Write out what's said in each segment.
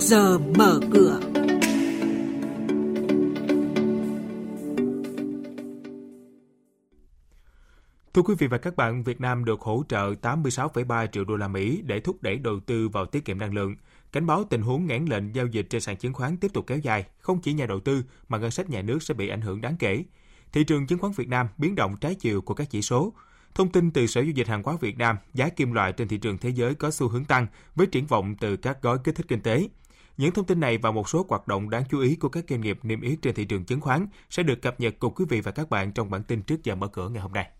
giờ mở cửa. Thưa quý vị và các bạn, Việt Nam được hỗ trợ 86,3 triệu đô la Mỹ để thúc đẩy đầu tư vào tiết kiệm năng lượng. Cảnh báo tình huống ngãn lệnh giao dịch trên sàn chứng khoán tiếp tục kéo dài, không chỉ nhà đầu tư mà ngân sách nhà nước sẽ bị ảnh hưởng đáng kể. Thị trường chứng khoán Việt Nam biến động trái chiều của các chỉ số. Thông tin từ Sở Giao dịch Hàng hóa Việt Nam, giá kim loại trên thị trường thế giới có xu hướng tăng với triển vọng từ các gói kích thích kinh tế. Những thông tin này và một số hoạt động đáng chú ý của các doanh nghiệp niêm yết trên thị trường chứng khoán sẽ được cập nhật cùng quý vị và các bạn trong bản tin trước giờ mở cửa ngày hôm nay.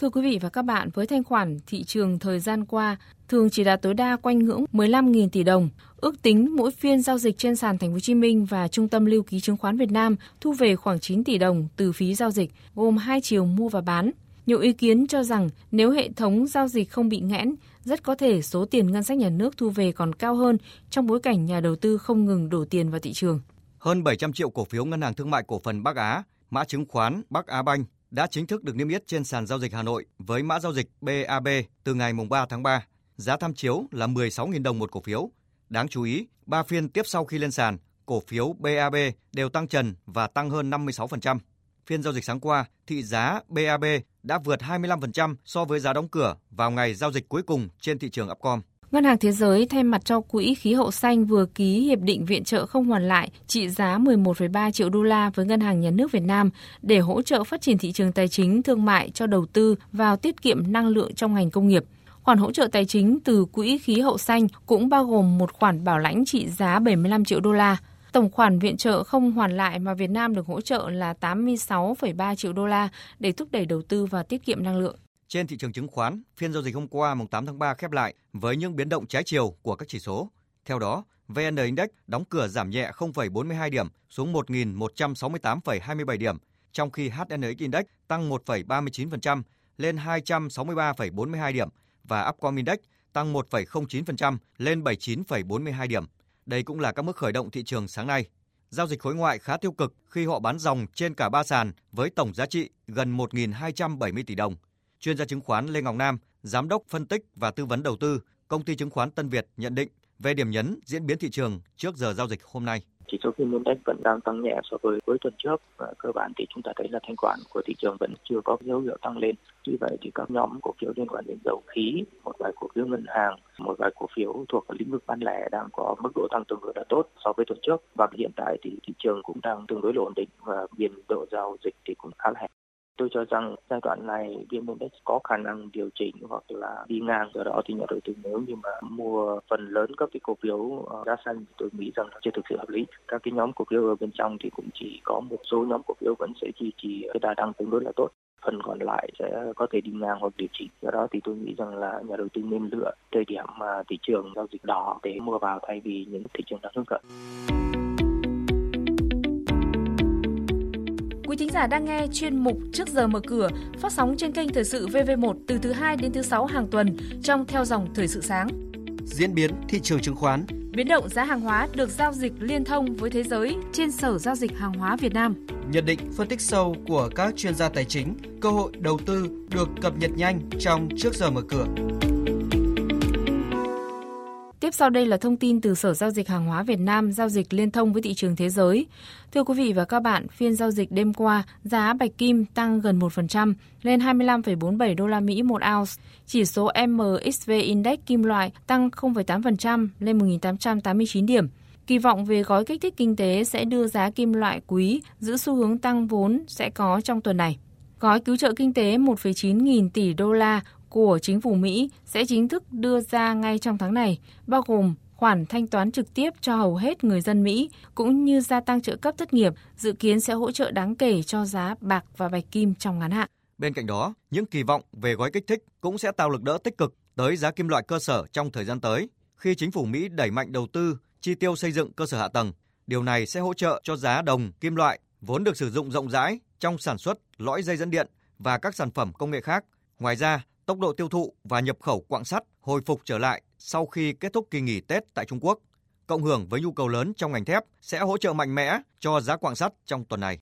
Thưa quý vị và các bạn, với thanh khoản thị trường thời gian qua thường chỉ đạt tối đa quanh ngưỡng 15.000 tỷ đồng, ước tính mỗi phiên giao dịch trên sàn Thành phố Hồ Chí Minh và Trung tâm Lưu ký chứng khoán Việt Nam thu về khoảng 9 tỷ đồng từ phí giao dịch, gồm hai chiều mua và bán. Nhiều ý kiến cho rằng nếu hệ thống giao dịch không bị nghẽn, rất có thể số tiền ngân sách nhà nước thu về còn cao hơn trong bối cảnh nhà đầu tư không ngừng đổ tiền vào thị trường. Hơn 700 triệu cổ phiếu Ngân hàng Thương mại Cổ phần Bắc Á, mã chứng khoán Bắc Á Banh đã chính thức được niêm yết trên sàn giao dịch Hà Nội với mã giao dịch BAB từ ngày 3 tháng 3. Giá tham chiếu là 16.000 đồng một cổ phiếu. Đáng chú ý, ba phiên tiếp sau khi lên sàn, cổ phiếu BAB đều tăng trần và tăng hơn 56%. Phiên giao dịch sáng qua, thị giá BAB đã vượt 25% so với giá đóng cửa vào ngày giao dịch cuối cùng trên thị trường Upcom. Ngân hàng Thế giới thay mặt cho Quỹ khí hậu xanh vừa ký hiệp định viện trợ không hoàn lại trị giá 11,3 triệu đô la với Ngân hàng Nhà nước Việt Nam để hỗ trợ phát triển thị trường tài chính thương mại cho đầu tư vào tiết kiệm năng lượng trong ngành công nghiệp. Khoản hỗ trợ tài chính từ Quỹ khí hậu xanh cũng bao gồm một khoản bảo lãnh trị giá 75 triệu đô la. Tổng khoản viện trợ không hoàn lại mà Việt Nam được hỗ trợ là 86,3 triệu đô la để thúc đẩy đầu tư và tiết kiệm năng lượng. Trên thị trường chứng khoán, phiên giao dịch hôm qua mùng 8 tháng 3 khép lại với những biến động trái chiều của các chỉ số. Theo đó, VN Index đóng cửa giảm nhẹ 0,42 điểm xuống 1.168,27 điểm, trong khi HNX Index tăng 1,39% lên 263,42 điểm và Upcom Index tăng 1,09% lên 79,42 điểm. Đây cũng là các mức khởi động thị trường sáng nay. Giao dịch khối ngoại khá tiêu cực khi họ bán dòng trên cả ba sàn với tổng giá trị gần 1.270 tỷ đồng. Chuyên gia chứng khoán Lê Ngọc Nam, giám đốc phân tích và tư vấn đầu tư, công ty chứng khoán Tân Việt nhận định về điểm nhấn diễn biến thị trường trước giờ giao dịch hôm nay. Chỉ số VN Index vẫn đang tăng nhẹ so với cuối tuần trước và cơ bản thì chúng ta thấy là thanh khoản của thị trường vẫn chưa có dấu hiệu tăng lên. Tuy vậy thì các nhóm cổ phiếu liên quan đến dầu khí, một vài cổ phiếu ngân hàng, một vài cổ phiếu thuộc lĩnh vực bán lẻ đang có mức độ tăng tương đối là tốt so với tuần trước và hiện tại thì thị trường cũng đang tương đối ổn định và biên độ giao dịch thì cũng khá là hẹp. Tôi cho rằng giai đoạn này VN Index có khả năng điều chỉnh hoặc là đi ngang. Do đó thì nhà đầu tư nếu như mà mua phần lớn các cái cổ phiếu ờ, giá xanh thì tôi nghĩ rằng chưa thực sự hợp lý. Các cái nhóm cổ phiếu ở bên trong thì cũng chỉ có một số nhóm cổ phiếu vẫn sẽ duy trì cái đà tăng tương đối là tốt phần còn lại sẽ có thể đi ngang hoặc điều chỉnh. Do đó thì tôi nghĩ rằng là nhà đầu tư nên lựa thời điểm mà thị trường giao dịch đỏ để mua vào thay vì những thị trường đang hướng cận. Quý thính giả đang nghe chuyên mục Trước giờ mở cửa phát sóng trên kênh Thời sự VV1 từ thứ 2 đến thứ 6 hàng tuần trong theo dòng Thời sự sáng. Diễn biến thị trường chứng khoán Biến động giá hàng hóa được giao dịch liên thông với thế giới trên Sở Giao dịch Hàng hóa Việt Nam. Nhận định phân tích sâu của các chuyên gia tài chính, cơ hội đầu tư được cập nhật nhanh trong Trước giờ mở cửa. Tiếp sau đây là thông tin từ Sở Giao dịch Hàng hóa Việt Nam giao dịch liên thông với thị trường thế giới. Thưa quý vị và các bạn, phiên giao dịch đêm qua, giá bạch kim tăng gần 1% lên 25,47 đô la Mỹ một ounce. Chỉ số MXV Index kim loại tăng 0,8% lên 1.889 điểm. Kỳ vọng về gói kích thích kinh tế sẽ đưa giá kim loại quý giữ xu hướng tăng vốn sẽ có trong tuần này. Gói cứu trợ kinh tế 1,9 nghìn tỷ đô la của chính phủ Mỹ sẽ chính thức đưa ra ngay trong tháng này, bao gồm khoản thanh toán trực tiếp cho hầu hết người dân Mỹ cũng như gia tăng trợ cấp thất nghiệp, dự kiến sẽ hỗ trợ đáng kể cho giá bạc và bạch kim trong ngắn hạn. Bên cạnh đó, những kỳ vọng về gói kích thích cũng sẽ tạo lực đỡ tích cực tới giá kim loại cơ sở trong thời gian tới khi chính phủ Mỹ đẩy mạnh đầu tư, chi tiêu xây dựng cơ sở hạ tầng. Điều này sẽ hỗ trợ cho giá đồng kim loại vốn được sử dụng rộng rãi trong sản xuất lõi dây dẫn điện và các sản phẩm công nghệ khác. Ngoài ra, tốc độ tiêu thụ và nhập khẩu quặng sắt hồi phục trở lại sau khi kết thúc kỳ nghỉ Tết tại Trung Quốc, cộng hưởng với nhu cầu lớn trong ngành thép sẽ hỗ trợ mạnh mẽ cho giá quặng sắt trong tuần này.